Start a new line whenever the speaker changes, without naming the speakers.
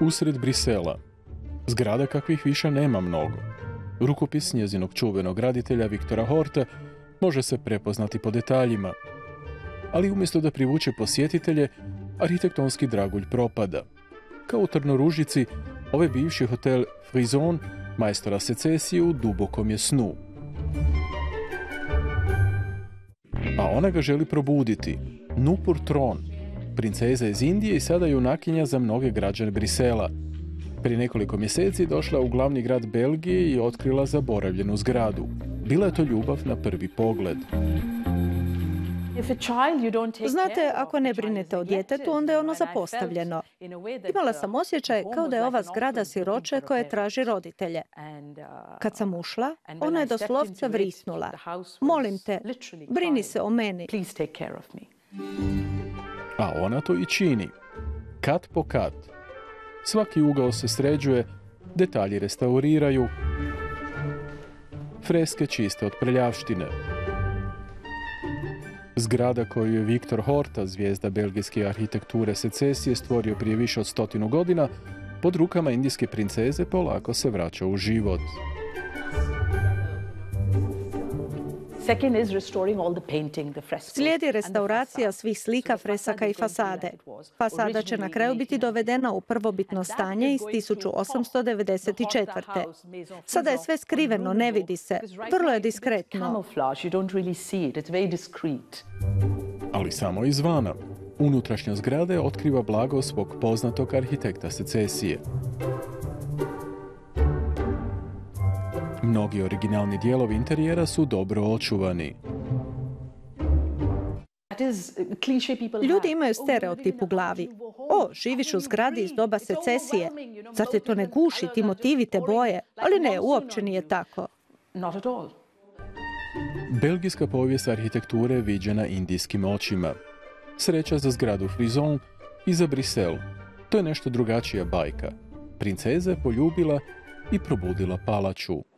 Usred Brisela. Zgrada kakvih više nema mnogo. Rukopis njezinog čuvenog graditelja Viktora Horta može se prepoznati po detaljima. Ali umjesto da privuče posjetitelje, arhitektonski dragulj propada. Kao u Trnoružici, ovaj bivši hotel Frison, majstora secesije u dubokom je snu. A ona ga želi probuditi. Nupur Tron, princeza iz Indije i sada junakinja za mnoge građane Brisela. Prije nekoliko mjeseci došla u glavni grad Belgije i otkrila zaboravljenu zgradu. Bila je to ljubav na prvi pogled.
Znate, ako ne brinete o djetetu, onda je ono zapostavljeno. Imala sam osjećaj kao da je ova zgrada siroče koje traži roditelje. Kad sam ušla, ona je doslovce vrisnula. Molim te, brini se o meni.
A ona to i čini. Kat po kat. Svaki ugao se sređuje, detalji restauriraju, freske čiste od preljavštine. Zgrada koju je Viktor Horta, zvijezda belgijske arhitekture secesije, stvorio prije više od stotinu godina, pod rukama indijske princeze polako se vraća u život.
Slijedi restauracija svih slika, fresaka i fasade. Fasada će na kraju biti dovedena u prvobitno stanje iz 1894. Sada je sve skriveno, ne vidi se. Vrlo je diskretno.
Ali samo izvana. Unutrašnja zgrade otkriva blago svog poznatog arhitekta secesije. Mnogi originalni dijelovi interijera su dobro očuvani.
Ljudi imaju stereotip u glavi. O, živiš u zgradi iz doba secesije. Zar te to ne guši, ti motivi te boje? Ali ne, uopće nije tako.
Belgijska povijest arhitekture viđena indijskim očima. Sreća za zgradu Frison i za Brisel. To je nešto drugačija bajka. Princeza je poljubila i probudila palaču.